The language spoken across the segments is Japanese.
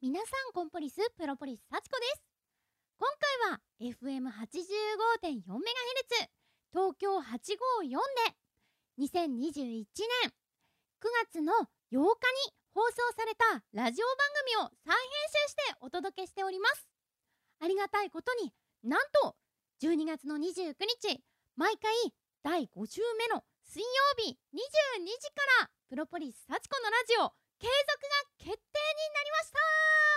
皆さんコンポリスプロポリス幸子です。今回は FM85.4MHz 東京854で2021年9月の8日に放送されたラジオ番組を再編集してお届けしております。ありがたいことになんと12月の29日毎回第5週目の水曜日22時からプロポリス幸子のラジオ継続が決定になりました。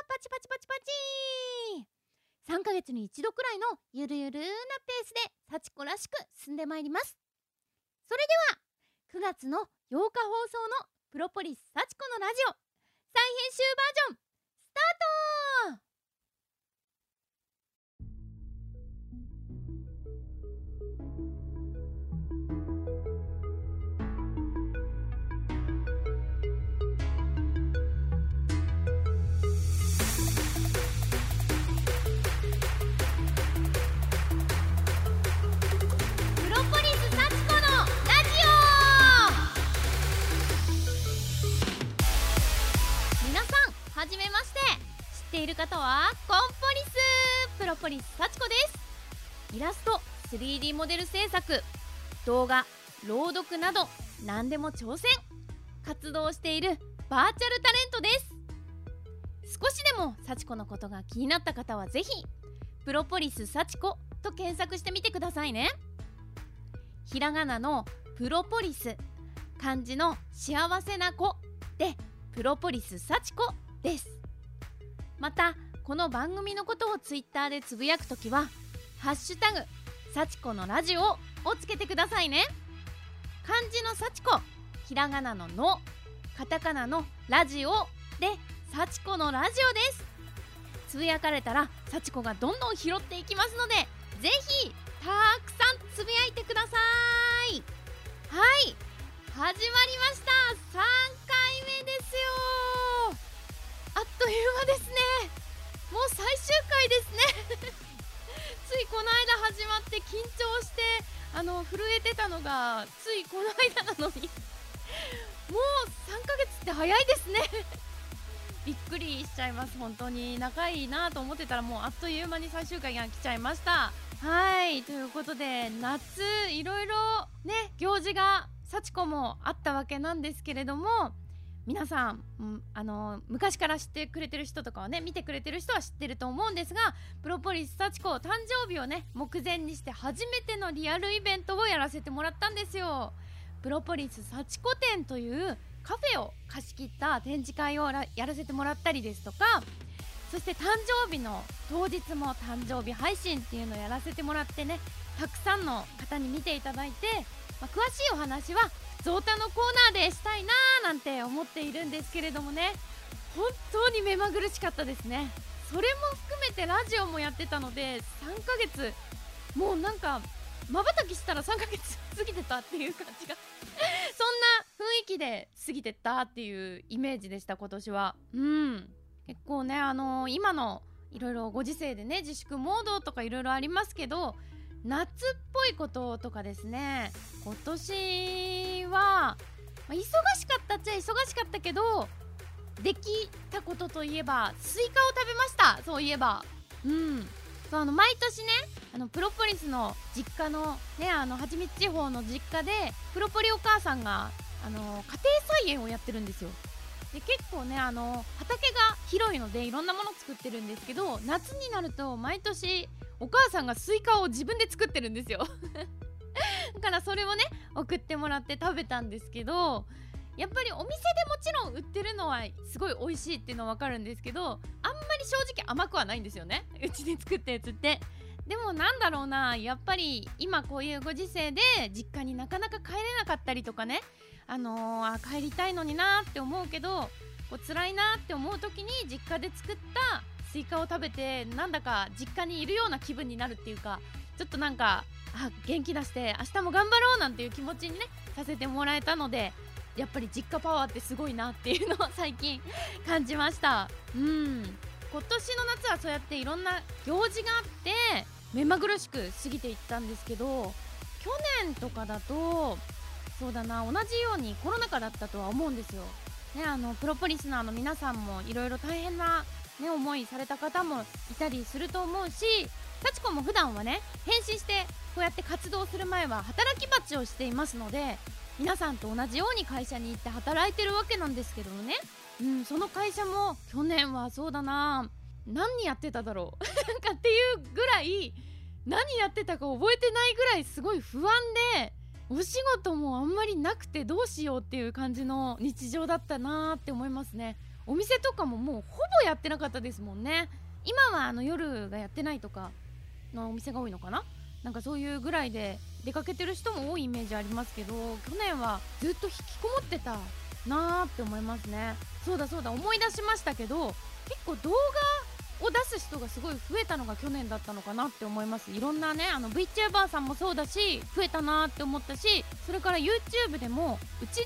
パチパチパチパチ。3ヶ月に一度くらいのゆるゆるなペースで幸子らしく進んでまいります。それでは9月の8日放送のプロポリス幸子のラジオ再編集バージョンスタート。じめまして。知っている方はコンポリス。プロポリス幸子です。イラスト 3D モデル制作。動画朗読など何でも挑戦。活動しているバーチャルタレントです。少しでも幸子のことが気になった方はぜひプロポリス幸子と検索してみてくださいね。ひらがなのプロポリス。漢字の幸せな子でプロポリス幸子です。またこの番組のことをツイッターでつぶやくときは「ハッシュタグ幸子のラジオ」をつけてくださいね。漢字の幸子ひらがなののカタカナのラジオで幸子のラジオです。つぶやかれたら幸子がどんどん拾っていきますのでぜひたくさんつぶやいてください。はい。始まりました。3回目ですよ。あっという間ですね。もう最終回ですね。ついこの間始まって緊張してあの震えてたのがついこの間なのに。もう3ヶ月って早いですね。びっくりしちゃいます。本当に。仲いいなと思ってたらもうあっという間に最終回が来ちゃいました。はい。ということで夏いろいろね行事が幸子もあったわけなんですけれども皆さん、うんあの昔から知ってくれてる人とかはね見てくれてる人は知ってると思うんですがプロポリス幸子誕生日をね目前にして初めてのリアルイベントをやらせてもらったんですよ。プロポリス幸子展というカフェを貸し切った展示会をやらせてもらったりですとかそして誕生日の当日も誕生日配信っていうのをやらせてもらってねたくさんの方に見ていただいて、まあ詳しいお話はゾータのコーナーでしたいなーなんて思っているんですけれどもね。本当に目まぐるしかったですね。それも含めてラジオもやってたので3ヶ月。もうなんかまばたきしたら3ヶ月過ぎてたっていう感じが。そんな雰囲気で過ぎてったっていうイメージでした今年は。うん。結構ねあのー今のいろいろご時世でね自粛モードとかいろいろありますけど夏っぽいこととかですね。今年は、まあ忙しかったっちゃ忙しかったけどできたことといえばスイカを食べました。そういえば。うん。そうあの毎年ねあのプロポリスの実家のねあのはちみつ地方の実家でプロポリお母さんがあの家庭菜園をやってるんですよ。で結構ねあの畑が広いのでいろんなもの作ってるんですけど夏になると毎年お母さんがスイカを自分で作ってるんですよ。だからそれをね送ってもらって食べたんですけどやっぱりお店でもちろん売ってるのはすごい美味しいっていうのは分かるんですけどあんまり正直甘くはないんですよね。うちで作ったやつって。でもなんだろうなやっぱり今こういうご時世で実家になかなか帰れなかったりとかね。あのーあ帰りたいのになって思うけどこう辛いなって思う時に実家で作ったスイカを食べてなんだか実家にいるような気分になるっていうかちょっとなんかあ元気出して明日も頑張ろうなんていう気持ちにねさせてもらえたのでやっぱり実家パワーってすごいなっていうのを最近感じましたうん今年の夏はそうやっていろんな行事があって目まぐるしく過ぎていったんですけど去年とかだとそうだな同じようにコロナ禍だったとは思うんですよ。ね、あのプロポリスナーの皆さんもいろいろ大変な、ね、思いされた方もいたりすると思うし幸子も普段はね変身してこうやって活動する前は働き蜂をしていますので皆さんと同じように会社に行って働いてるわけなんですけどもね、うん、その会社も去年はそうだな。何やってただろう？なんかっていうぐらい何やってたか覚えてないぐらいすごい不安でお仕事もあんまりなくてどうしようっていう感じの日常だったなーって思いますね。お店とかももうほぼやってなかったですもんね。今はあの夜がやってないとかのお店が多いのかな？なんかそういうぐらいで出かけてる人も多いイメージありますけど去年はずっと引きこもってたなーって思いますね。そうだそうだ思い出しましたけど結構動画を出す人がすごい増えたのが去年だったのかなって思います。いろんなねあの VTuber さんもそうだし増えたなって思ったしそれから YouTube でもうちで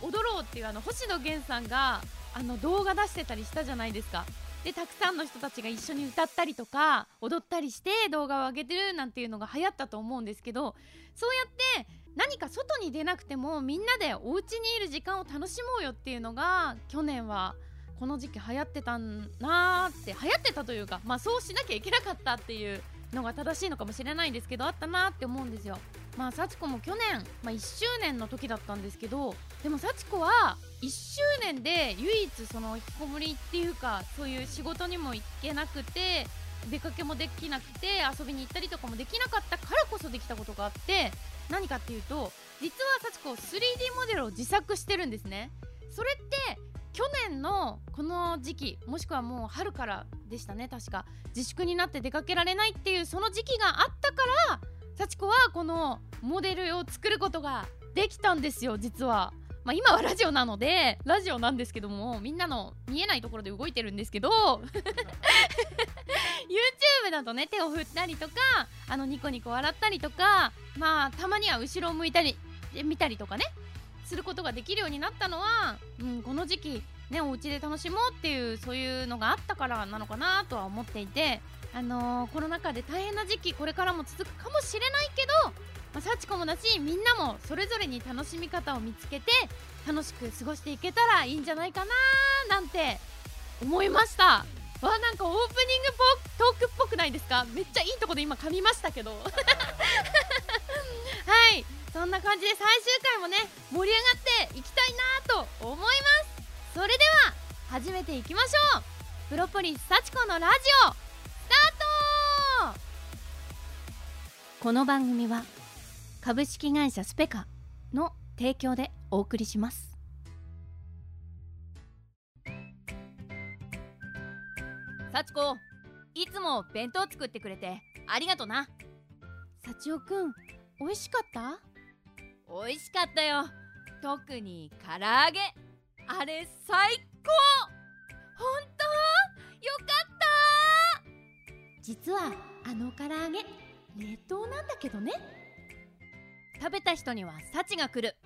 踊ろうっていうあの星野源さんがあの動画出してたりしたじゃないですか。でたくさんの人たちが一緒に歌ったりとか踊ったりして動画を上げてるなんていうのが流行ったと思うんですけどそうやって何か外に出なくてもみんなでお家にいる時間を楽しもうよっていうのが去年はこの時期流行ってたなーって流行ってたというかまあそうしなきゃいけなかったっていうのが正しいのかもしれないんですけどあったなって思うんですよ。まあ幸子も去年、まあ、1周年の時だったんですけどでも幸子は1周年で唯一その引きこもりっていうかそういう仕事にも行けなくて出かけもできなくて遊びに行ったりとかもできなかったからこそできたことがあって何かっていうと実は幸子 3D モデルを自作してるんですね。それって去年のこの時期もしくはもう春からでしたね確か。自粛になって出かけられないっていうその時期があったから幸子はこのモデルを作ることができたんですよ実は。まあ、今はラジオなのでラジオなんですけどもみんなの見えないところで動いてるんですけど YouTube だとね手を振ったりとかあのニコニコ笑ったりとかまあたまには後ろを向いたり見たりとかねすることができるようになったのは、うん、この時期ねお家で楽しもうっていうそういうのがあったからなのかなとは思っていてあのー、コロナ禍で大変な時期これからも続くかもしれないけど、まあ、幸子もだしみんなもそれぞれに楽しみ方を見つけて楽しく過ごしていけたらいいんじゃないかななんて思いました。わなんかオープニングトークっぽくないですか？めっちゃいいとこで今噛みましたけど。はい。そんな感じで最終回もね盛り上がっていきたいなと思います。それでは始めていきましょう。プロポリス幸子のラジオスタート。この番組は株式会社スペカの提供でお送りします。幸子いつも弁当作ってくれてありがとな。幸男くん美味しかった？美味しかったよ。特に唐揚げあれ最高本当よかった実はあの唐揚げ冷凍なんだけどね食べた人には幸が来る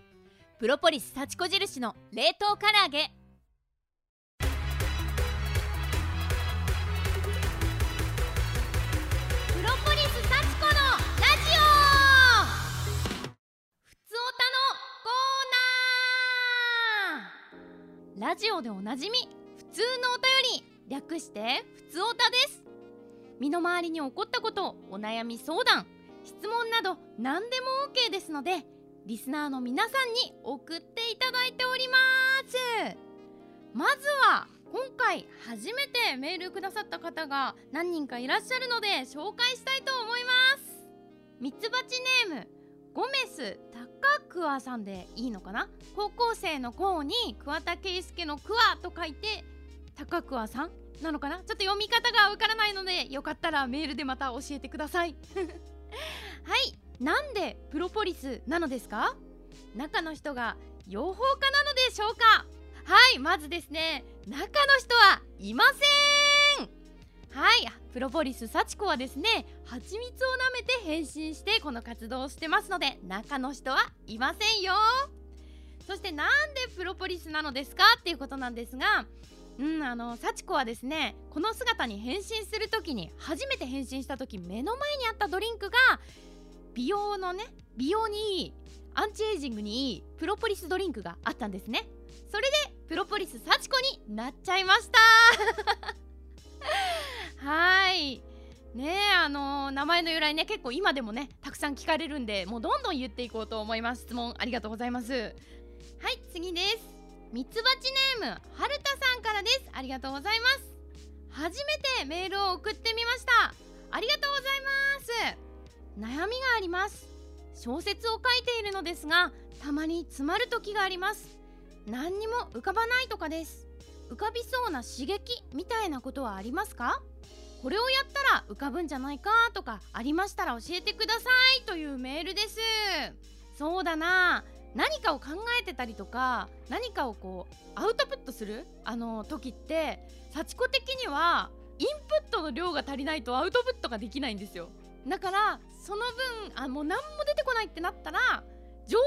プロポリス幸子印の冷凍唐揚げラジオでおなじみ普通のお便り。略してふつおたです。身の回りに起こったことお悩み相談質問など何でも OK ですのでリスナーの皆さんに送っていただいております。まずは今回初めてメールくださった方が何人かいらっしゃるので紹介したいと思います。ミツバチネームゴメス高桑さんでいいのかな？高校生の校に桑田佳祐の桑と書いて高桑さんなのかな？ちょっと読み方がわからないのでよかったらメールでまた教えてください。はい。なんでプロポリスなのですか？中の人が養蜂家なのでしょうか？はい。まずですね。中の人はいません。はい。プロポリス幸子はですね蜂蜜を舐めて変身してこの活動をしてますので中の人はいませんよ。そしてなんでプロポリスなのですかっていうことなんですがうんあの幸子はですねこの姿に変身する時に初めて変身した時目の前にあったドリンクが美容のね美容にいいアンチエイジングにいいプロポリスドリンクがあったんですね。それでプロポリス幸子になっちゃいました。はい。ねあのー、名前の由来ね結構今でもねたくさん聞かれるんでもうどんどん言っていこうと思います。質問ありがとうございます。はい次です。ミツバチネームはるたさんからです。ありがとうございます。初めてメールを送ってみました。ありがとうございます。悩みがあります。小説を書いているのですがたまに詰まる時があります。何にも浮かばないとかです。浮かびそうな刺激みたいなことはありますか？これをやったら浮かぶんじゃないかとかありましたら教えてくださいというメールです。そうだな。何かを考えてたりとか何かをこうアウトプットする？あの時って幸子的にはインプットの量が足りないとアウトプットができないんですよ。だからその分あもう何も出てこないってなったら情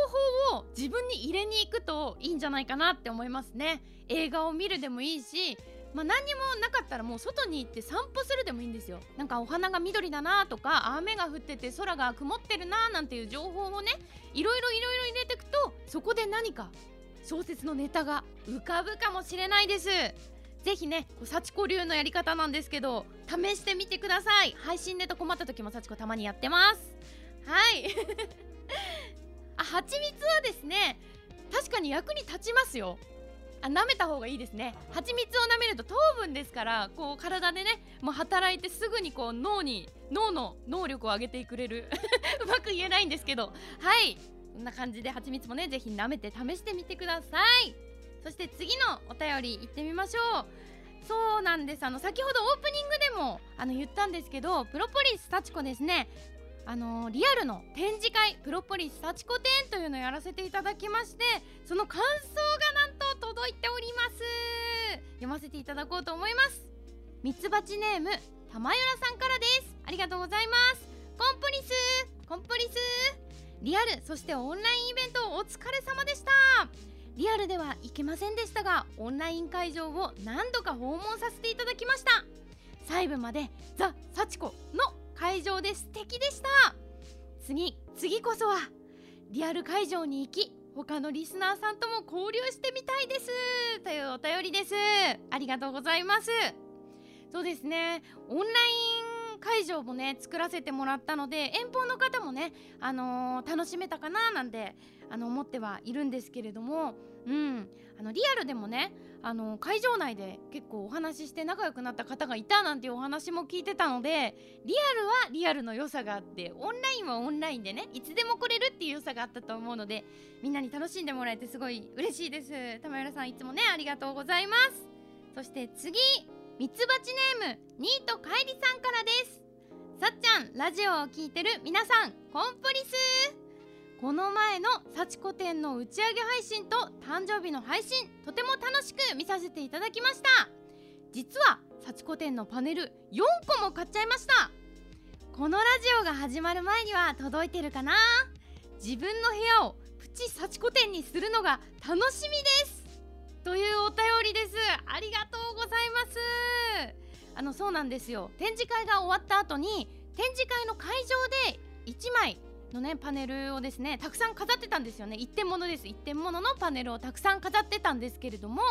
報を自分に入れに行くといいんじゃないかなって思いますね。映画を見るでもいいしまあ、何にもなかったらもう外に行って散歩するでもいいんですよ。なんかお花が緑だなとか雨が降ってて空が曇ってるななんていう情報をねいろいろいろいろ入れていくとそこで何か小説のネタが浮かぶかもしれないです。ぜひね幸子流のやり方なんですけど試してみてください。配信ネタ困った時も幸子たまにやってます。はい。あ蜂蜜はですね確かに役に立ちますよ。あ舐めた方がいいですね。蜂蜜を舐めると糖分ですからこう体でねもう働いてすぐにこう脳に脳の能力を上げてくれる。うまく言えないんですけど。はい。こんな感じで蜂蜜もねぜひ舐めて試してみてください。そして次のお便り行ってみましょう。そうなんです。あの先ほどオープニングでもあの言ったんですけどプロポリス幸子ですね。あのリアルの展示会プロポリス幸子展というのをやらせていただきましてその感想がなんと届いております。読ませていただこうと思います。ミツバチネーム玉浦さんからです。ありがとうございます。コンポリスコンポリス。リアルそしてオンラインイベントお疲れ様でした。リアルでは行けませんでしたがオンライン会場を何度か訪問させていただきました。細部までザ・サチコの会場で素敵でした。次次こそはリアル会場に行き他のリスナーさんとも交流してみたいです。というお便りです。ありがとうございます。そうですね。オンライン会場もね作らせてもらったので遠方の方もね、あのー、楽しめたかななんてあの思ってはいるんですけれどもうん、あのリアルでもねあの会場内で結構お話しして仲良くなった方がいたなんていうお話も聞いてたのでリアルはリアルの良さがあってオンラインはオンラインでねいつでも来れるっていう良さがあったと思うのでみんなに楽しんでもらえてすごい嬉しいです。玉浦さんいつもねありがとうございます。そして次ミツバチネームニートかえりさんからです。さっちゃんラジオを聴いてる皆さんコンプリスこの前の幸子店の打ち上げ配信と誕生日の配信とても楽しく見させていただきました。実は幸子店のパネル4個も買っちゃいました。このラジオが始まる前には届いてるかな？自分の部屋をプチ幸子店にするのが楽しみです。というお便りです。ありがとうございます。あのそうなんですよ。展示会が終わった後に展示会の会場で1枚のねパネルをですねたくさん飾ってたんですよね。一点物です。一点物のパネルをたくさん飾ってたんですけれども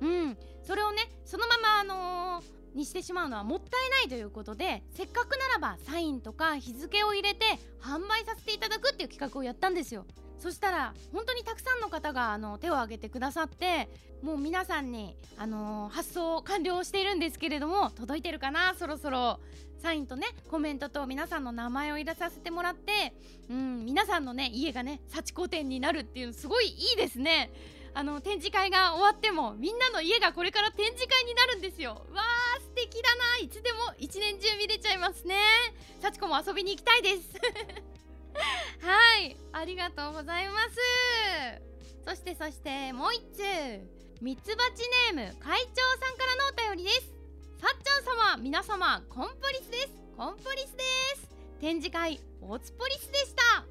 うん。それをねそのままあのーにしてしまうのはもったいないということでせっかくならばサインとか日付を入れて販売させていただくっていう企画をやったんですよ。そしたら本当にたくさんの方があの手を挙げてくださってもう皆さんに、あの、発送完了しているんですけれども届いてるかな？そろそろ。サインとねコメントと皆さんの名前を入れさせてもらって、うん、皆さんのね家がね幸子店になるっていうのすごいいいですね。あの展示会が終わってもみんなの家がこれから展示会になるんですよ。わー素敵だな。いつでも一年中見れちゃいますね。幸子も遊びに行きたいです。はい。ありがとうございます。そしてそしてもう一通。ミツバチネーム会長さんからのお便りです。さっちゃん様皆様コンポリスです。コンポリスです。展示会オツポリスでした。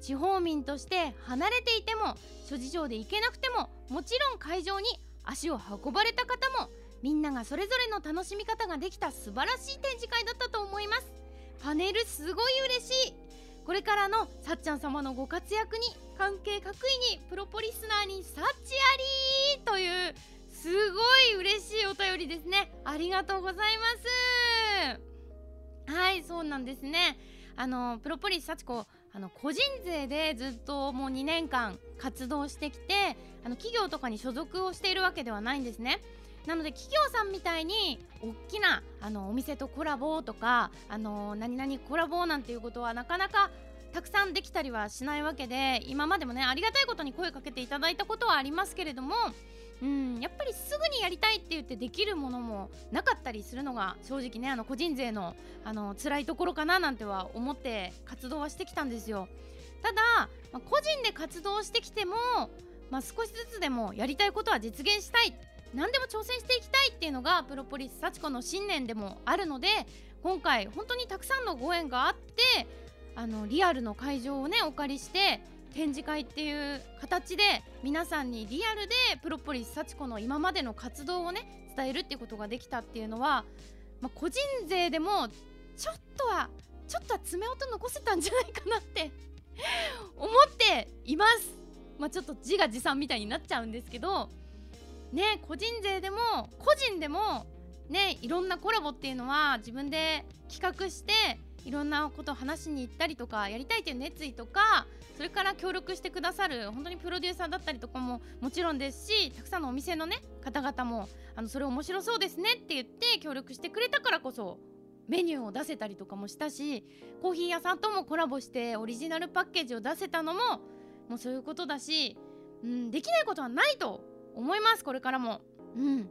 地方民として離れていても諸事情で行けなくてももちろん会場に足を運ばれた方もみんながそれぞれの楽しみ方ができた素晴らしい展示会だったと思います。パネルすごい嬉しい。これからのさっちゃん様のご活躍に関係各位にプロポリスナーにサッチありというすごい嬉しいお便りですね。ありがとうございます。はいそうなんですね。あのプロポリス幸子あの個人税でずっともう2年間活動してきてあの企業とかに所属をしているわけではないんですね。なので企業さんみたいに大きなあのお店とコラボとかあの何々コラボなんていうことはなかなかたくさんできたりはしないわけで今までもねありがたいことに声かけていただいたことはありますけれどもうんやっぱりすぐにやりたいって言ってできるものもなかったりするのが正直ねあの個人税のあの辛いところかななんては思って活動はしてきたんですよ。ただ、まあ、個人で活動してきても、まあ、少しずつでもやりたいことは実現したい。何でも挑戦していきたいっていうのがプロポリス幸子の信念でもあるので今回本当にたくさんのご縁があってあのリアルの会場をねお借りして展示会っていう形で皆さんにリアルでプロポリス幸子の今までの活動をね伝えるっていうことができたっていうのは、まあ、個人税でもちょっとはちょっとは爪痕残せたんじゃないかなって 思っています。まあ、ちょっと自画自賛みたいになっちゃうんですけどね個人税でも個人でもねいろんなコラボっていうのは自分で企画していろんなことを話しに行ったりとかやりたいという熱意とかそれから協力してくださる本当にプロデューサーだったりとかももちろんですしたくさんのお店のね方々もあのそれ面白そうですねって言って協力してくれたからこそメニューを出せたりとかもしたしコーヒー屋さんともコラボしてオリジナルパッケージを出せたのももうそういうことだし、うん、できないことはないと思いますこれからも。うん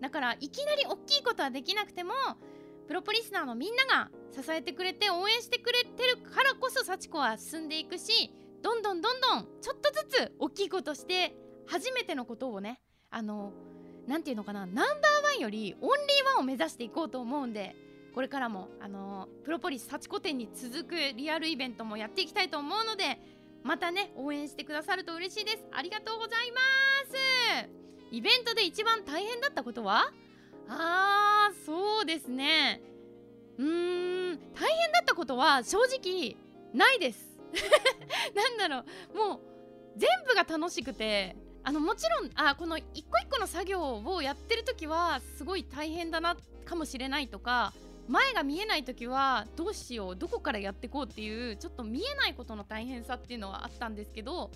だからいきなり大きいことはできなくてもプロポリスナーのみんなが支えてくれて応援してくれてるからこそ幸子は進んでいくしどんどんどんどんちょっとずつ大きいことして初めてのことをねあの何て言うのかなナンバーワンよりオンリーワンを目指していこうと思うんでこれからもあのプロポリス幸子店に続くリアルイベントもやっていきたいと思うのでまたね応援してくださると嬉しいです。ありがとうございます。イベントで一番大変だったことは？あーそうですね。うーん大変だったことは正直ないです。なんだろうもう全部が楽しくてあのもちろんあこの一個一個の作業をやってる時はすごい大変だなかもしれないとか前が見えない時はどうしようどこからやっていこうっていうちょっと見えないことの大変さっていうのはあったんですけど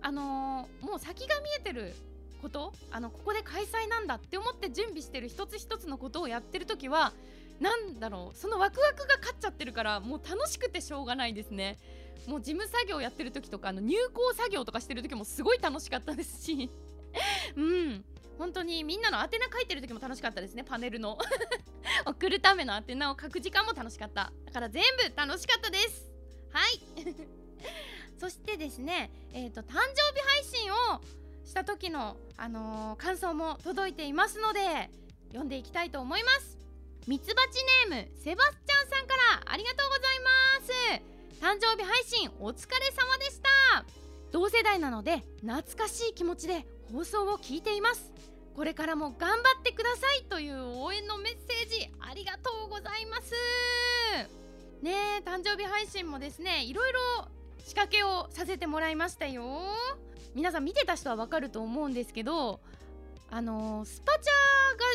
あのー、もう先が見えてることあのここで開催なんだって思って準備してる一つ一つのことをやってる時はなんだろうそのワクワクが勝っちゃってるからもう楽しくてしょうがないですね。もう事務作業やってる時とかあの入稿作業とかしてる時もすごい楽しかったですし。うん。本当にみんなの宛名書いてる時も楽しかったですねパネルの。送るための宛名を書く時間も楽しかった。だから全部楽しかったです。はい。そしてですねえっ、ー、と誕生日配信をした時の、あのー、感想も届いていますので読んでいきたいと思います。ミツバチネームセバスチャンさんからありがとうございます。誕生日配信お疲れ様でした。同世代なので懐かしい気持ちで放送を聞いています。これからも頑張ってくださいという応援のメッセージありがとうございます。ね誕生日配信もですねいろいろ仕掛けをさせてもらいましたよ。皆さん見てた人はわかると思うんですけどあのー、スパチ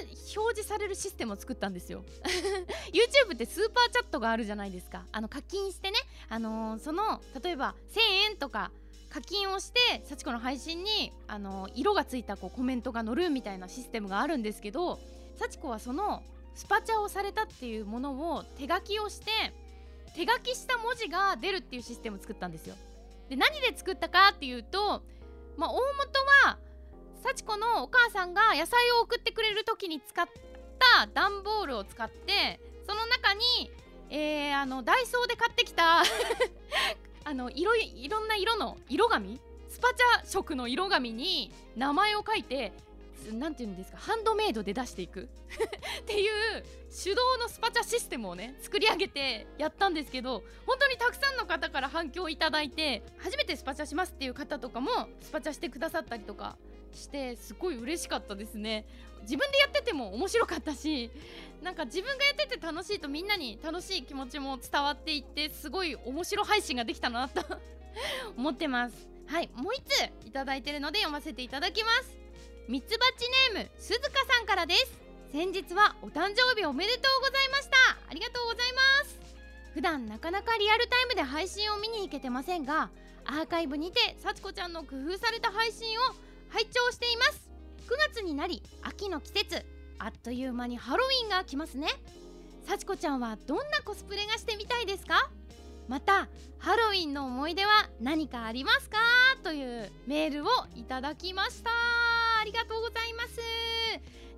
ャが表示されるシステムを作ったんですよ。YouTube ってスーパーチャットがあるじゃないですか。あの課金してね、あのー、その例えば1000円とか課金をして幸子の配信に、あのー、色がついたこうコメントが載るみたいなシステムがあるんですけど幸子はそのスパチャをされたっていうものを手書きをして手書きした文字が出るっていうシステムを作ったんですよ。で何で作ったかっていうとまあ、大元は幸子のお母さんが野菜を送ってくれる時に使った段ボールを使ってその中に、えー、あのダイソーで買ってきた あの色いろんな色の色紙スパチャ色の色紙に名前を書いて何て言うんですかハンドメイドで出していく っていう手動のスパチャシステムをね作り上げてやったんですけど本当にたくさんの方から反響をいただいて初めてスパチャしますっていう方とかもスパチャしてくださったりとかしてすごい嬉しかったですね。自分でやってても面白かったしなんか自分がやってて楽しいとみんなに楽しい気持ちも伝わっていってすごい面白配信ができたなと 思ってます。はいもう1ついただいてるので読ませていただきます。ミツバチネーム鈴鹿さんからです。先日はお誕生日おめでとうございました。ありがとうございます。普段なかなかリアルタイムで配信を見に行けてませんがアーカイブにて幸子ちゃんの工夫された配信をなり秋の季節あっという間にハロウィンが来ますね。幸子ちゃんはどんなコスプレがしてみたいですか？またハロウィンの思い出は何かありますか？というメールをいただきました。ありがとうございます。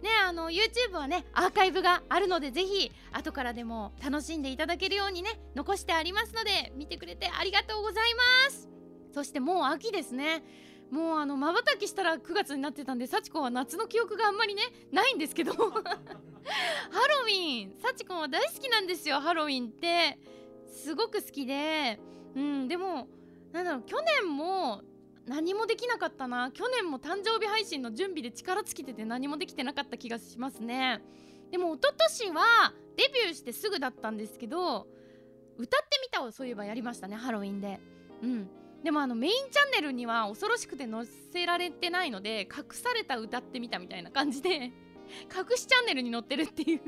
ねあの YouTube はねアーカイブがあるのでぜひ後からでも楽しんでいただけるようにね残してありますので見てくれてありがとうございます。そしてもう秋ですね。もうあのまばたきしたら9月になってたんで幸子は夏の記憶があんまりねないんですけど。ハロウィン。幸子は大好きなんですよハロウィンって。すごく好きで。うんでもなんだろう去年も何もできなかったな。去年も誕生日配信の準備で力尽きてて何もできてなかった気がしますね。でも一昨年はデビューしてすぐだったんですけど歌ってみたをそういえばやりましたねハロウィンで。うんでもあのメインチャンネルには恐ろしくて載せられてないので隠された歌ってみたみたいな感じで 隠しチャンネルに載ってるっていう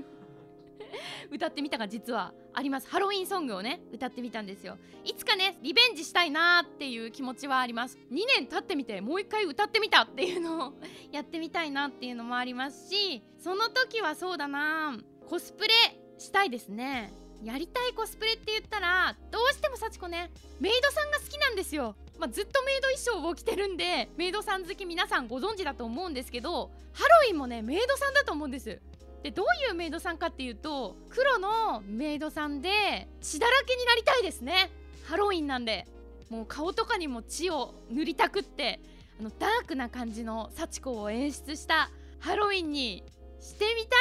歌ってみたが実はあります。ハロウィンソングをね歌ってみたんですよ。いつかねリベンジしたいなーっていう気持ちはあります。2年経ってみてもう一回歌ってみたっていうのを やってみたいなっていうのもありますしその時はそうだなコスプレしたいですね。やりたいコスプレって言ったらどうしても幸子ねメイドさんが好きなんですよ、まあ、ずっとメイド衣装を着てるんでメイドさん好き皆さんご存知だと思うんですけどハロウィンもねメイドさんだと思うんです。でどういうメイドさんかっていうと黒のメイドさんで血だらけになりたいですね。ハロウィンなんで。もう顔とかにも血を塗りたくってあのダークな感じの幸子を演出したハロウィンにしてみた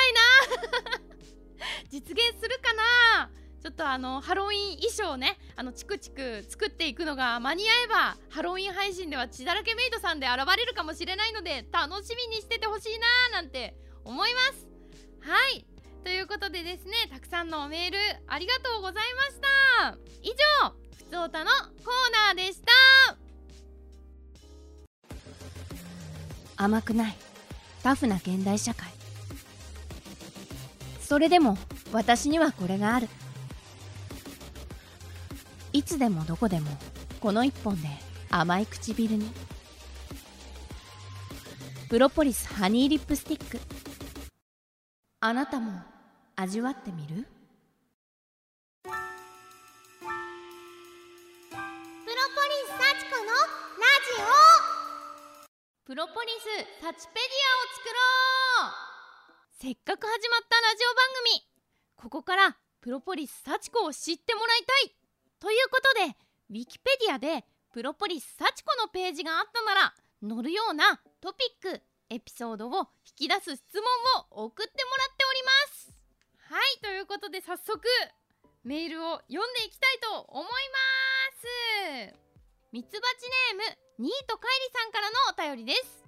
いな。実現するかな？ちょっとあのハロウィン衣装ねあのチクチク作っていくのが間に合えばハロウィン配信では血だらけメイドさんで現れるかもしれないので楽しみにしててほしいななんて思います。はい。ということでですねたくさんのメールありがとうございました。以上ふつおたのコーナーでした。甘くない。タフな現代社会。それでも私にはこれがある。いつでもどこでもこの一本で甘い唇に。プロポリスハニーリップスティック。あなたも味わってみる？プロポリス幸子のラジプロポリスタチペディアを作ろうせっかく始まったラジオ番組。ここからプロポリス幸子を知ってもらいたい。ということでウィキペディアでプロポリス幸子のページがあったなら載るようなトピックエピソードを引き出す質問を送ってもらっております。はいということで早速メールを読んでいきたいと思います。ミツバチネームニートカイリさんからのお便りです。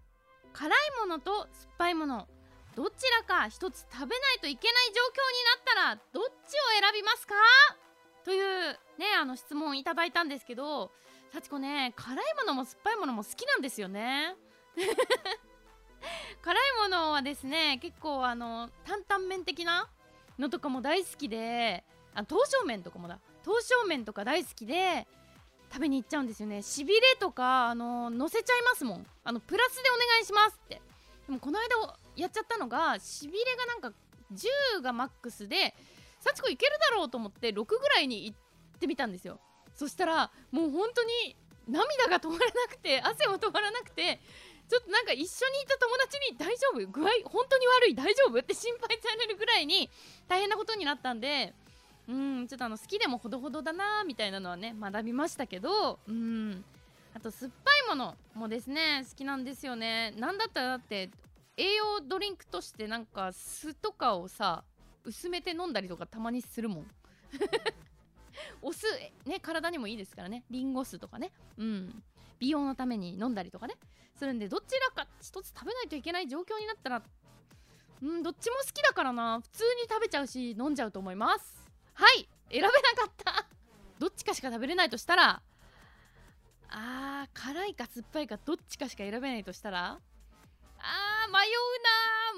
辛いものと酸っぱいものどちらか一つ食べないといけない状況になったらどっちを選びますか？というねあの質問をいただいたんですけど幸子ね辛いものも酸っぱいものも好きなんですよね。辛いものはですね結構あの担々麺的なのとかも大好きであ刀削麺とかもだ。刀削麺とか大好きで食べに行っちゃうんですよね。しびれとかあの乗せちゃいますもん。あのプラスでお願いしますって。でもこの間やっちゃったのがしびれがなんか10がマックスで幸子いけるだろうと思って6ぐらいに行ってみたんですよ。そしたらもう本当に涙が止まらなくて汗も止まらなくてちょっとなんか一緒にいた友達に大丈夫？具合本当に悪い？大丈夫？って心配されるぐらいに大変なことになったんでうんちょっとあの好きでもほどほどだなみたいなのはね学びましたけどうん。あと酸っぱいものもですね好きなんですよね。なんだったらだって栄養ドリンクとしてなんか酢とかをさ薄めて飲んだりとかたまにするもん。お酢ね体にもいいですからね。リンゴ酢とかね。うん。美容のために飲んだりとかね。するんでどちらか一つ食べないといけない状況になったらうんどっちも好きだからな。普通に食べちゃうし飲んじゃうと思います。はい。選べなかった。どっちかしか食べれないとしたらあー辛いか酸っぱいかどっちかしか選べないとしたらあー迷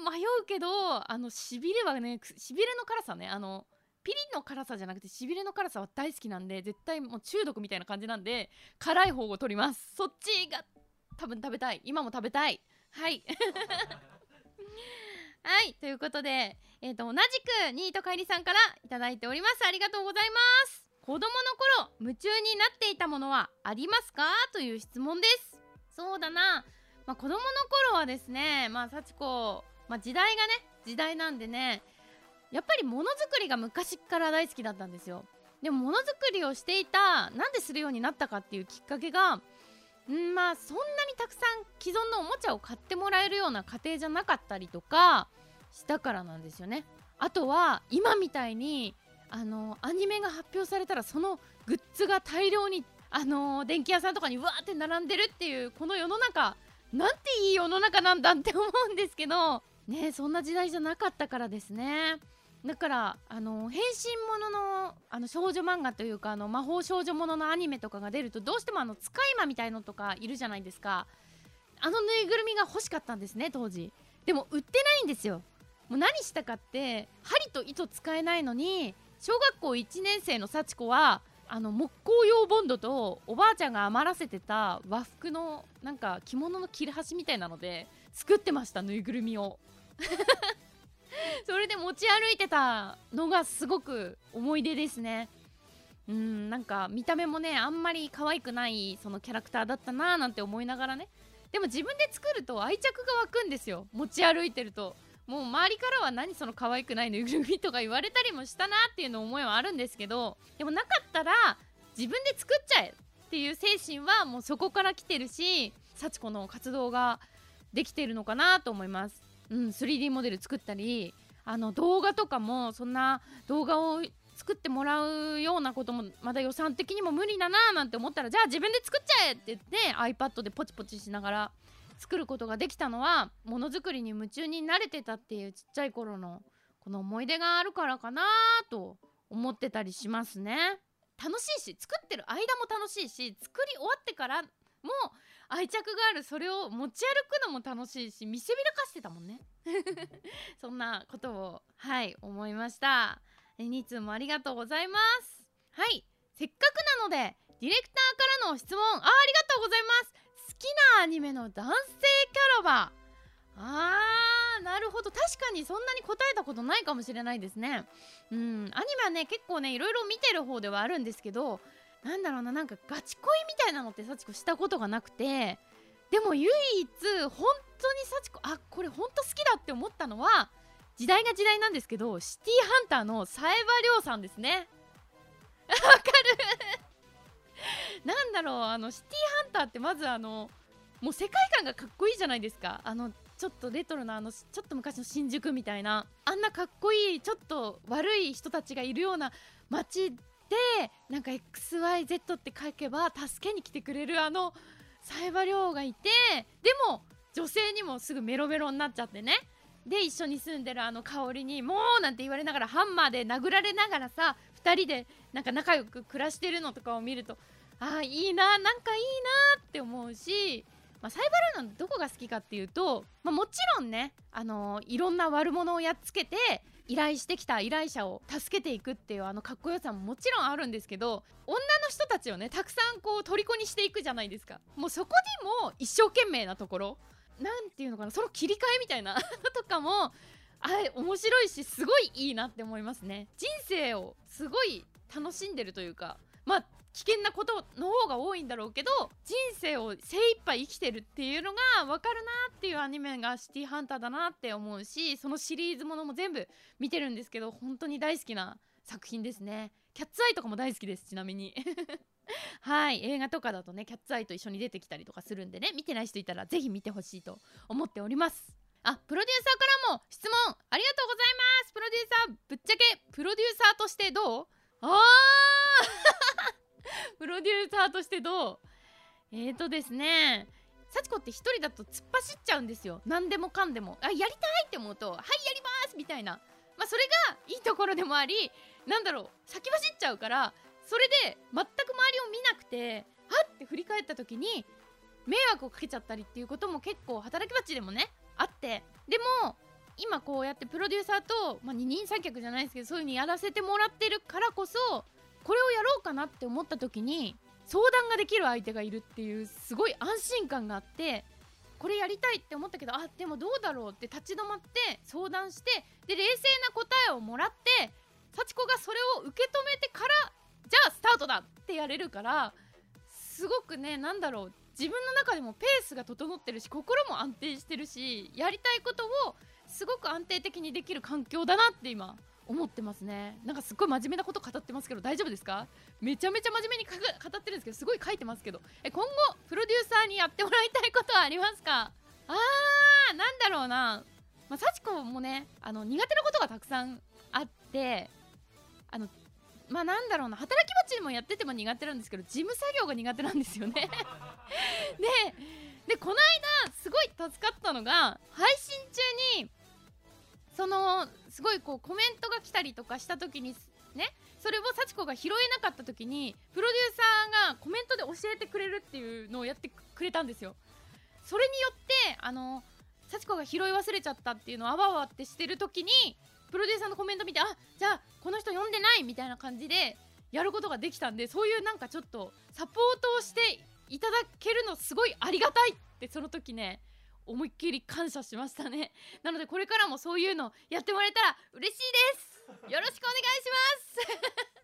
うな迷うけどあのしびれはねしびれの辛さね。あのピリの辛さじゃなくてしびれの辛さは大好きなんで絶対もう中毒みたいな感じなんで辛い方を取ります。そっちが多分食べたい。今も食べたい。はい。はいということで、えーと、同じくニート帰りさんから頂いております。ありがとうございます。子供の頃夢中になっていたものはありますか？という質問です。そうだな、まあ、子供の頃はですねまあ幸子、まあ、時代がね時代なんでねやっぱりものづくりが昔から大好きだったんですよ。でもものづくりをしていたなんでするようになったかっていうきっかけがんまあそんなにたくさん既存のおもちゃを買ってもらえるような家庭じゃなかったりとかしたからなんですよね。あとは今みたいにあのアニメが発表されたらそのグッズが大量にあの電気屋さんとかにわーって並んでるっていうこの世の中なんていい世の中なんだって思うんですけどねそんな時代じゃなかったからですね。だからあの変身もののあの少女漫画というかあの魔法少女もののアニメとかが出るとどうしてもあの使い魔みたいのとかいるじゃないですか。あのぬいぐるみが欲しかったんですね当時。でも売ってないんですよ。もう何したかって針と糸使えないのに小学校1年生の幸子はあの木工用ボンドとおばあちゃんが余らせてた和服のなんか着物の切れ端みたいなので作ってましたぬいぐるみを。それで持ち歩いてたのがすごく思い出ですね。うんなんか見た目もねあんまり可愛くないそのキャラクターだったなーなんて思いながらね。でも自分で作ると愛着が湧くんですよ。持ち歩いてると。もう周りからは何その可愛くないぬいぐるみとか言われたりもしたなっていうの思いはあるんですけどでもなかったら自分で作っちゃえっていう精神はもうそこから来てるし幸子の活動ができてるのかなと思います。うん、3D モデル作ったりあの動画とかもそんな動画を作ってもらうようなこともまだ予算的にも無理だななんて思ったらじゃあ自分で作っちゃえって言って iPad でポチポチしながら作ることができたのはものづくりに夢中になれてたっていうちっちゃい頃のこの思い出があるからかなと思ってたりしますね。楽しいし作ってる間も楽しいし作り終わってからも愛着があるそれを持ち歩くのも楽しいし見せびらかしてたもんね。そんなことをはい思いました。2通もありがとうございます。はい。せっかくなのでディレクターからの質問あありがとうございます。好きなアニメの男性キャラバあーなるほど。確かにそんなに答えたことないかもしれないですね。うん。アニメはね結構ねいろいろ見てる方ではあるんですけどなんだろうななんかガチ恋みたいなのって幸子したことがなくてでも唯一本当に幸子あこれ本当好きだって思ったのは時代が時代なんですけどシティーハンターの冴羽亮さんですね。わかる？なんだろうあのシティーハンターってまずあのもう世界観がかっこいいじゃないですかあのちょっとレトロなあのちょっと昔の新宿みたいなあんなかっこいいちょっと悪い人たちがいるような街でなんか XYZ って書けば助けに来てくれるあの冴羽亮がいてでも女性にもすぐメロメロになっちゃってねで一緒に住んでるあの香りに「もう!」なんて言われながらハンマーで殴られながらさ2人でなんか仲良く暮らしてるのとかを見るとあいいななんかいいなって思うし、まあ、サイバルーナのどこが好きかっていうと、まあ、もちろんね、あのー、いろんな悪者をやっつけて依頼してきた依頼者を助けていくっていうあのかっこよさももちろんあるんですけど女の人たちをねたくさんこう虜にしていくじゃないですか。もうそこにも一生懸命なところなんていうのかなその切り替えみたいな とかもあれ面白いしすごいいいなって思いますね。人生をすごい楽しんでるというかまあ危険なことの方が多いんだろうけど人生を精一杯生きてるっていうのが分かるなっていうアニメがシティハンターだなって思うしそのシリーズものも全部見てるんですけど本当に大好きな作品ですね。キャッツアイとかも大好きですちなみに。はい。映画とかだとねキャッツアイと一緒に出てきたりとかするんでね見てない人いたらぜひ見てほしいと思っております。あプロデューサーからも質問ありがとうございます。プロデューサーぶっちゃけプロデューサーとしてどう？あー！プロデューサーとしてどう？えーとですね幸子って1人だと突っ走っちゃうんですよ。何でもかんでも。あやりたいって思うとはいやりますみたいな。まあそれがいいところでもありなんだろう先走っちゃうからそれで全く周りを見なくてはって振り返った時に迷惑をかけちゃったりっていうことも結構働き蜂でもねあって。でも今こうやってプロデューサーと、まあ、二人三脚じゃないですけどそういう風にやらせてもらってるからこそこれをやろうかなって思った時に相談ができる相手がいるっていうすごい安心感があってこれやりたいって思ったけどあでもどうだろうって立ち止まって相談してで冷静な答えをもらって幸子がそれを受け止めてからじゃあスタートだってやれるからすごくねなんだろう自分の中でもペースが整ってるし心も安定してるしやりたいことをすごく安定的にできる環境だなって今思ってますね。なんかすごい真面目なこと語ってますけど大丈夫ですか？めちゃめちゃ真面目に語ってるんですけどすごい書いてますけど。え今後プロデューサーにやってもらいたいことはありますか？あーなんだろうな。まあ、幸子もねあの苦手なことがたくさんあってあのまあなんだろうな。働き蜂もやってても苦手なんですけど事務作業が苦手なんですよね。ででこの間すごい助かったのが配信中にそのすごいこうコメントが来たりとかした時にねそれを幸子が拾えなかった時にプロデューサーがコメントで教えてくれるっていうのをやってくれたんですよ。それによってあの幸子が拾い忘れちゃったっていうのをあわあわってしてる時にプロデューサーのコメント見てあじゃあこの人読んでないみたいな感じでやることができたんでそういうなんかちょっとサポートをしていただけるのすごいありがたいってその時ね思いっきり感謝しましたね。なのでこれからもそういうのやってもらえたら嬉しいです。よろしくお願いします。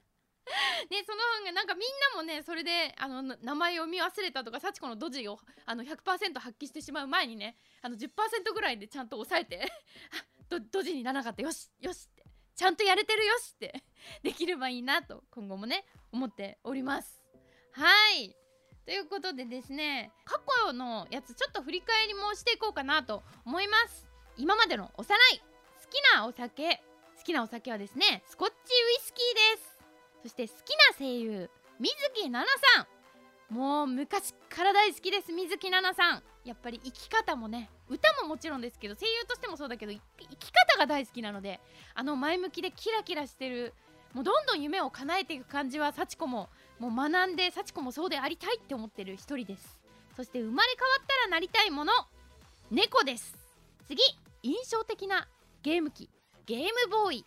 ね、そのなんかみんなもねそれであの名前を見忘れたとか幸子のドジをあの100%発揮してしまう前にねあの10%ぐらいでちゃんと抑えてドドジにならなかった。よしよしって。ちゃんとやれてるよしって。できればいいなと今後もね思っております。はい。ということでですね過去のやつちょっと振り返りもしていこうかなと思います。今までのおさらい好きなお酒好きなお酒はですねスコッチウイスキーです。そして好きな声優水木奈々さん。もう昔から大好きです水木奈々さん。やっぱり生き方もね歌ももちろんですけど声優としてもそうだけど生き方が大好きなのであの前向きでキラキラしてるもうどんどん夢を叶えていく感じは幸子ももう学んで幸子もそうでありたいって思ってる一人です。そして生まれ変わったらなりたいもの猫です。次印象的なゲーム機。ゲームボーイ。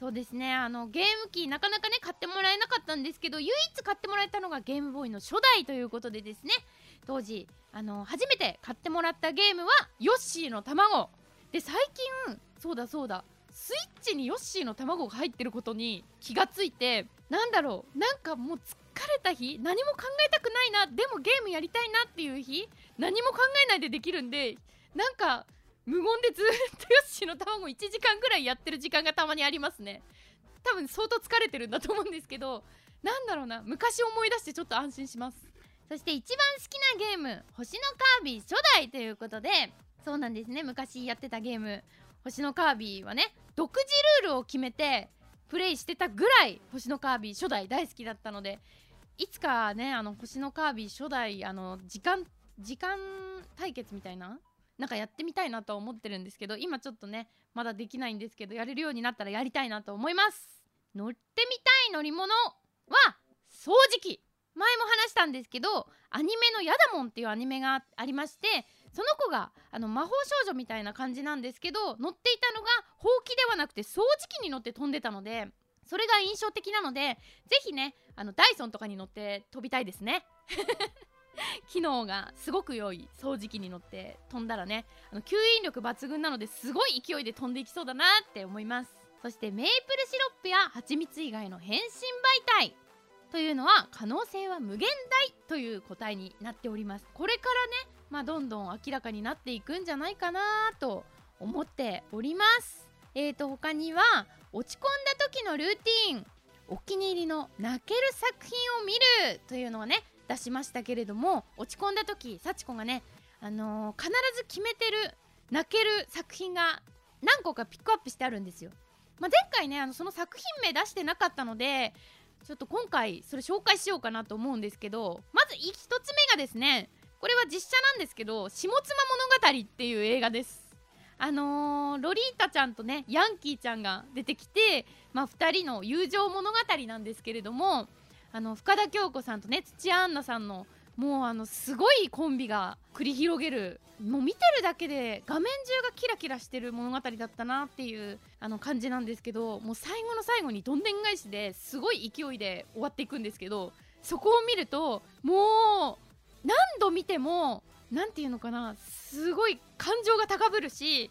そうですね。あのゲーム機なかなかね買ってもらえなかったんですけど唯一買ってもらえたのがゲームボーイの初代ということでですね。当時あの初めて買ってもらったゲームはヨッシーの卵。で最近そうだそうだ。スイッチにヨッシーの卵が入ってることに気がついてなんだろう。なんかもうれた日何も考えたくないなでもゲームやりたいなっていう日何も考えないでできるんでなんか無言でずっとヨッシーの卵1時間ぐらいやってる時間がたまにありますね。多分相当疲れてるんだと思うんですけどなんだろうな昔思い出してちょっと安心します。そして一番好きなゲーム「星のカービィ初代」ということでそうなんですね昔やってたゲーム「星のカービィ」はね独自ルールを決めてプレイしてたぐらい「星のカービィ」初代大好きだったのでいつかねあの星のカービィ初代あの時間時間対決みたいななんかやってみたいなとは思ってるんですけど今ちょっとねまだできないんですけどやれるようになったらやりたいなと思います。乗ってみたい乗り物は掃除機。前も話したんですけどアニメの「ヤダモン」っていうアニメがありましてその子があの魔法少女みたいな感じなんですけど乗っていたのがほうきではなくて掃除機に乗って飛んでたのでそれが印象的なのでぜひねあのダイソンとかに乗って飛びたいですね。機能がすごく良い掃除機に乗って飛んだらねあの吸引力抜群なのですごい勢いで飛んでいきそうだなって思います。そしてメープルシロップや蜂蜜以外の変身媒体というのは可能性は無限大という答えになっております。これからねまあどんどん明らかになっていくんじゃないかなと思っております。えーと他には落ち込んだ時のルーティン。お気に入りの泣ける作品を見るというのをね出しましたけれども落ち込んだ時幸子がね、あのー、必ず決めてる泣ける作品が何個かピックアップしてあるんですよ、まあ、前回ねあのその作品名出してなかったのでちょっと今回それ紹介しようかなと思うんですけどまず1つ目がですねこれは実写なんですけど「下妻物語」っていう映画です。あのー、ロリータちゃんとねヤンキーちゃんが出てきて、まあ、2人の友情物語なんですけれどもあの深田恭子さんとね土屋アンナさんのもうあのすごいコンビが繰り広げる。もう見てるだけで画面中がキラキラしてる物語だったなっていうあの感じなんですけどもう最後の最後にどんでん返しですごい勢いで終わっていくんですけどそこを見るともう何度見ても何て言うのかなすごい感情が高ぶるし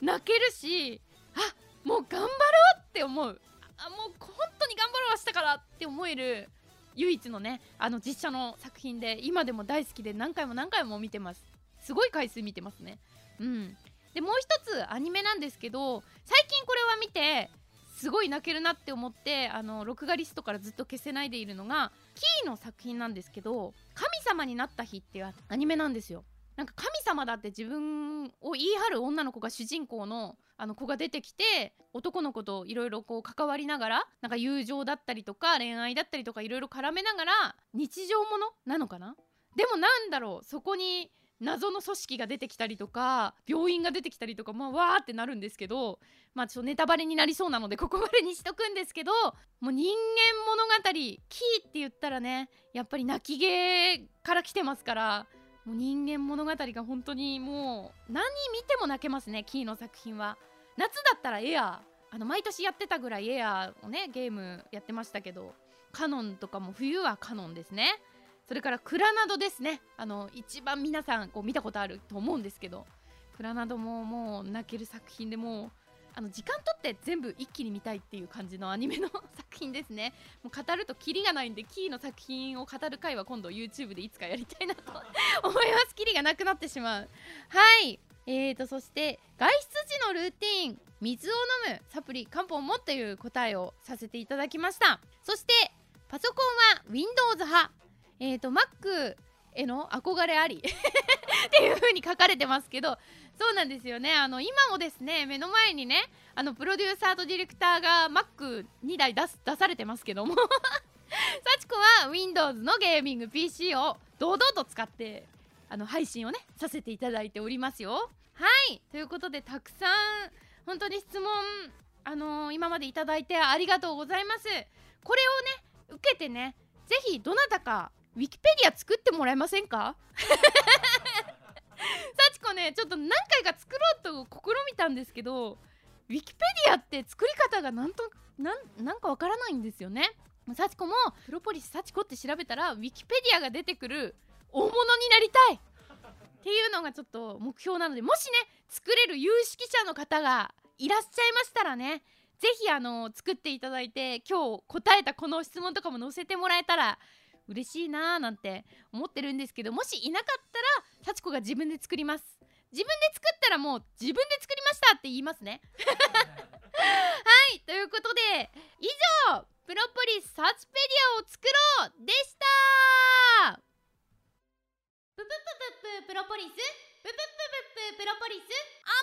泣けるしあもう頑張ろうって思う。あもう本当に頑張ろう明日からって思える唯一のねあの実写の作品で今でも大好きで何回も何回も見てます。すごい回数見てますね。うん。でもう一つアニメなんですけど最近これは見てすごい泣けるなって思ってあの録画リストからずっと消せないでいるのがキーの作品なんですけど「神様になった日」っていうアニメなんですよ。なんか神様だって自分を言い張る女の子が主人公のあの子が出てきて男の子といろいろ関わりながらなんか友情だったりとか恋愛だったりとかいろいろ絡めながら日常ものなのかな？でもなんだろうそこに謎の組織が出てきたりとか病院が出てきたりとかまあわーってなるんですけどまあちょっとネタバレになりそうなのでここまでにしとくんですけどもう人間物語キーって言ったらねやっぱり泣き芸から来てますからもう人間物語が本当にもう何見ても泣けますねキーの作品は。夏だったらエアーあの毎年やってたぐらいエアーをねゲームやってましたけどカノンとかも冬はカノンですね。それからクラナドですね。あの一番皆さんこう見たことあると思うんですけどクラナドももう泣ける作品でもうあの時間とって全部一気に見たいっていう感じのアニメの作品ですね。もう語るとキリがないんでキーの作品を語る回は今度 YouTube でいつかやりたいなと 思います。キリがなくなってしまう。はい。えーとそして外出時のルーティン。水を飲むサプリ漢方もという答えをさせていただきました。そしてパソコンは Windows 派えーと Mac への憧れあり。っていう風に書かれてますけどそうなんですよね。あの今もですね目の前にねあのプロデューサーとディレクターが Mac2 台出す出されてますけども。幸子は Windows のゲーミング PC を堂々と使ってあの配信をねさせていただいておりますよ。はい。ということでたくさん本当に質問あのー今までいただいてありがとうございます。これをね受けてねぜひどなたかウィキペディア作ってもらえませんか？幸子ねちょっと何回か作ろうと試みたんですけどウィキペディアって作り方がなんとなんかわからないんですよね。幸子もプロポリス幸子って調べたらウィキペディアが出てくる大物になりたい。っていうのがちょっと目標なのでもしね作れる有識者の方がいらっしゃいましたらねぜひあの作っていただいて今日答えたこの質問とかも載せてもらえたら嬉しいなーなんて思ってるんですけどもしいなかったら幸子が自分で作ります。自分で作ったらもう自分で作りましたって言いますね。はい。ということで以上プロポリスサーチペディアを作ろうでした。ププププププロポリスププププププロポリス甘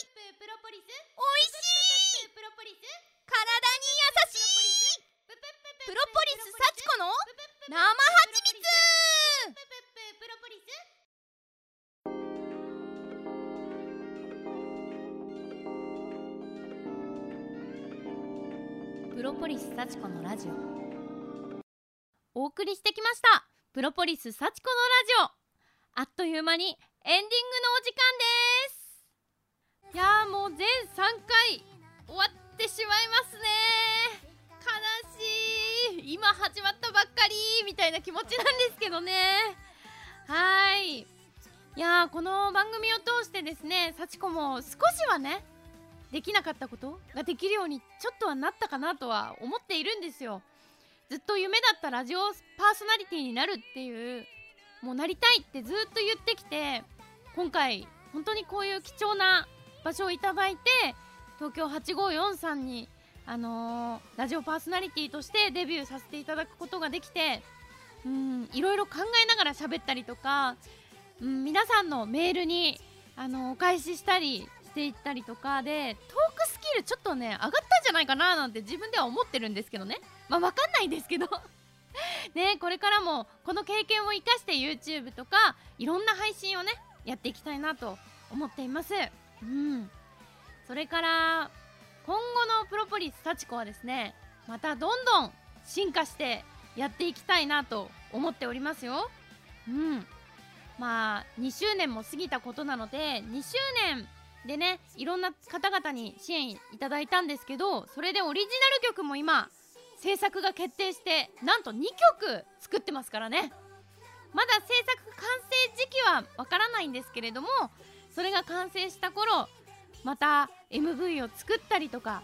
いププロポリスおいしいプロポリス体に優しいプロポリス幸子の生は蜂蜜！ププロポリス幸子のラジオ。お送りしてきました。プロポリス幸子のラジオ。あっという間にエンディングのお時間です。いやーもう全3回終わってしまいますね。今始まったばっかりみたいな気持ちなんですけどね。はい。いやこの番組を通してですね幸子も少しはねできなかったことができるようにちょっとはなったかなとは思っているんですよ。ずっと夢だったラジオパーソナリティになるっていうもうなりたいってずっと言ってきて今回本当にこういう貴重な場所をいただいて東京8543にあのーラジオパーソナリティとしてデビューさせていただくことができてうんいろいろ考えながら喋ったりとか、うん、皆さんのメールにあのお返ししたりしていったりとかでトークスキルちょっとね上がったんじゃないかななんて自分では思ってるんですけどね。まあ分かんないんですけど。ねこれからもこの経験を生かして YouTube とかいろんな配信をねやっていきたいなと思っています。うん。それから今後のプロポリス幸子はですねまたどんどん進化してやっていきたいなと思っておりますよ。うん。まあ2周年も過ぎたことなので2周年でねいろんな方々に支援いただいたんですけどそれでオリジナル曲も今制作が決定してなんと2曲作ってますからね。まだ制作完成時期はわからないんですけれどもそれが完成した頃また MV を作ったりとか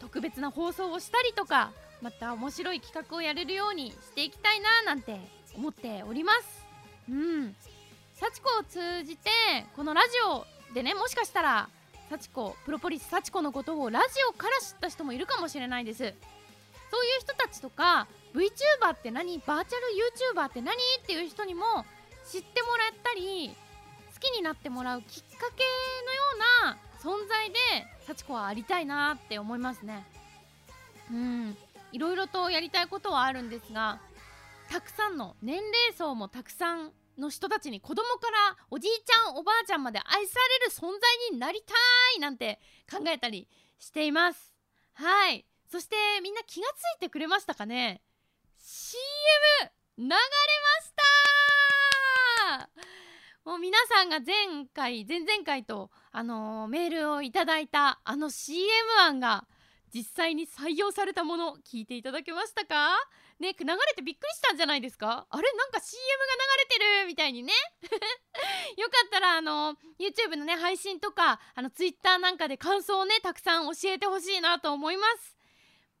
特別な放送をしたりとかまた面白い企画をやれるようにしていきたいななんて思っております。うん。幸子を通じてこのラジオでねもしかしたら幸子プロポリス幸子のことをラジオから知った人もいるかもしれないです。そういう人たちとか VTuber って何？バーチャル YouTuber って何？っていう人にも知ってもらったり好きになってもらうきっかけのような存在で幸子はありたいなって思いますね。うん。いろいろとやりたいことはあるんですがたくさんの年齢層もたくさんの人たちに子供からおじいちゃんおばあちゃんまで愛される存在になりたいなんて考えたりしています。はい。そしてみんな気がついてくれましたかね？CM 流れました！もう皆さんが前回前々回と、あのー、メールをいただいたあの CM 案が実際に採用されたもの聞いていただけましたか？ね流れてびっくりしたんじゃないですか？あれなんか CM が流れてるみたいにね。よかったらあの YouTube のね配信とかあの Twitter なんかで感想をねたくさん教えてほしいなと思います。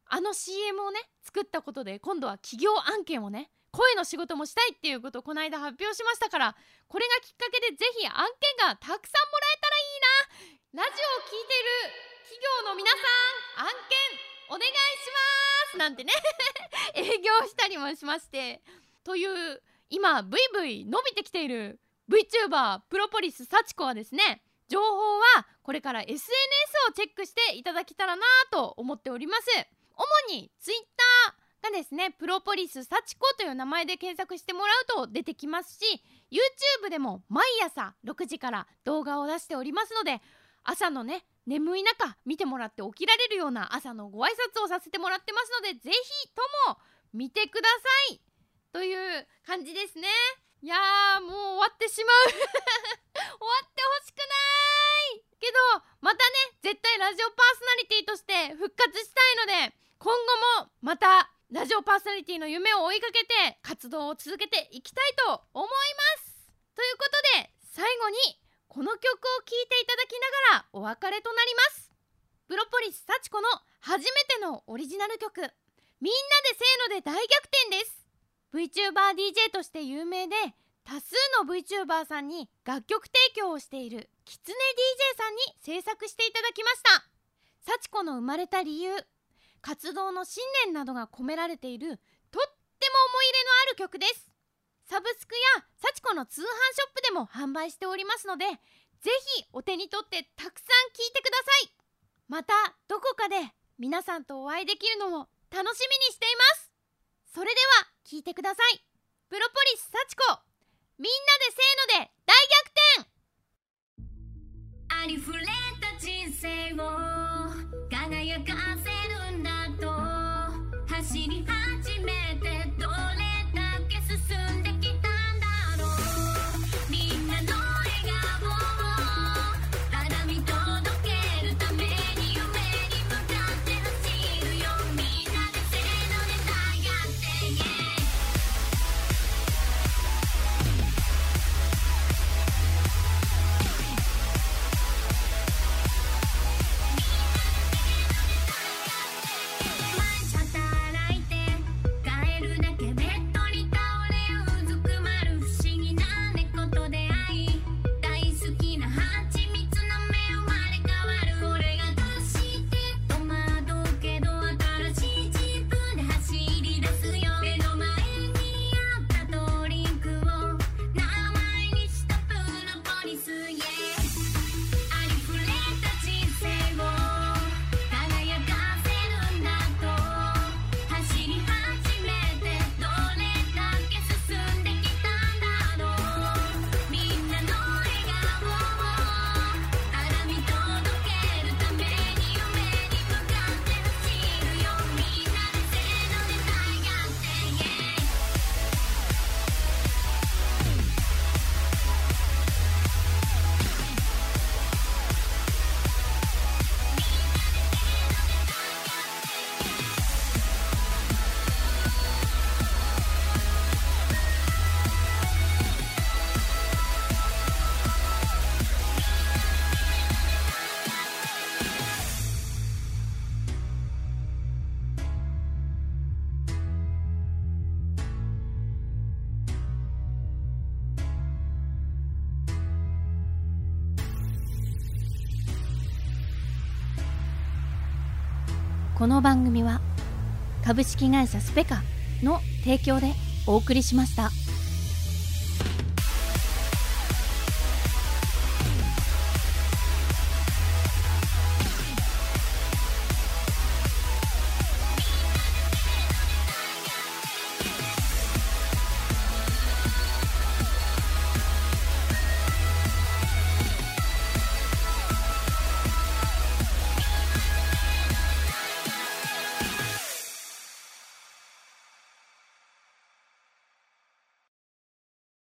あの CM をね作ったことで今度は企業案件をね声の仕事もしたいっていうことをこの間発表しましたからこれがきっかけでぜひ案件がたくさんもらえたらいいな。ラジオを聴いている企業の皆さん案件お願いします。なんてね。営業したりもしまして。という今ブイブイ伸びてきている VTuber プロポリス幸子はですね情報はこれから SNS をチェックしていただけたらなと思っております。主に Twitter がですねプロポリス幸子という名前で検索してもらうと出てきますし YouTube でも毎朝6時から動画を出しておりますので朝のね眠い中見てもらって起きられるような朝のご挨拶をさせてもらってますのでぜひとも見てください。という感じですね。いやーもう終わってしまう。終わってほしくない。けどまたね絶対ラジオパーソナリティとして復活したいので今後もまたラジオパーソナリティの夢を追いかけて活動を続けていきたいと思います。ということで最後にこの曲を聴いていただきながらお別れとなります。プロポリス幸子の初めてのオリジナル曲みんなでせーので大逆転です。VTuberDJ として有名で多数の VTuber さんに楽曲提供をしているキツネ DJ さんに制作していただきました。幸子の生まれた理由活動の信念などが込められているとっても思い入れのある曲です。サブスクや幸子の通販ショップでも販売しておりますのでぜひお手に取ってたくさん聴いてください。またどこかで皆さんとお会いできるのを楽しみにしています。それでは聴いてください。プロポリス幸子。みんなでせーので大逆転。ありふれた人生を。この番組は株式会社スペカの提供でお送りしました。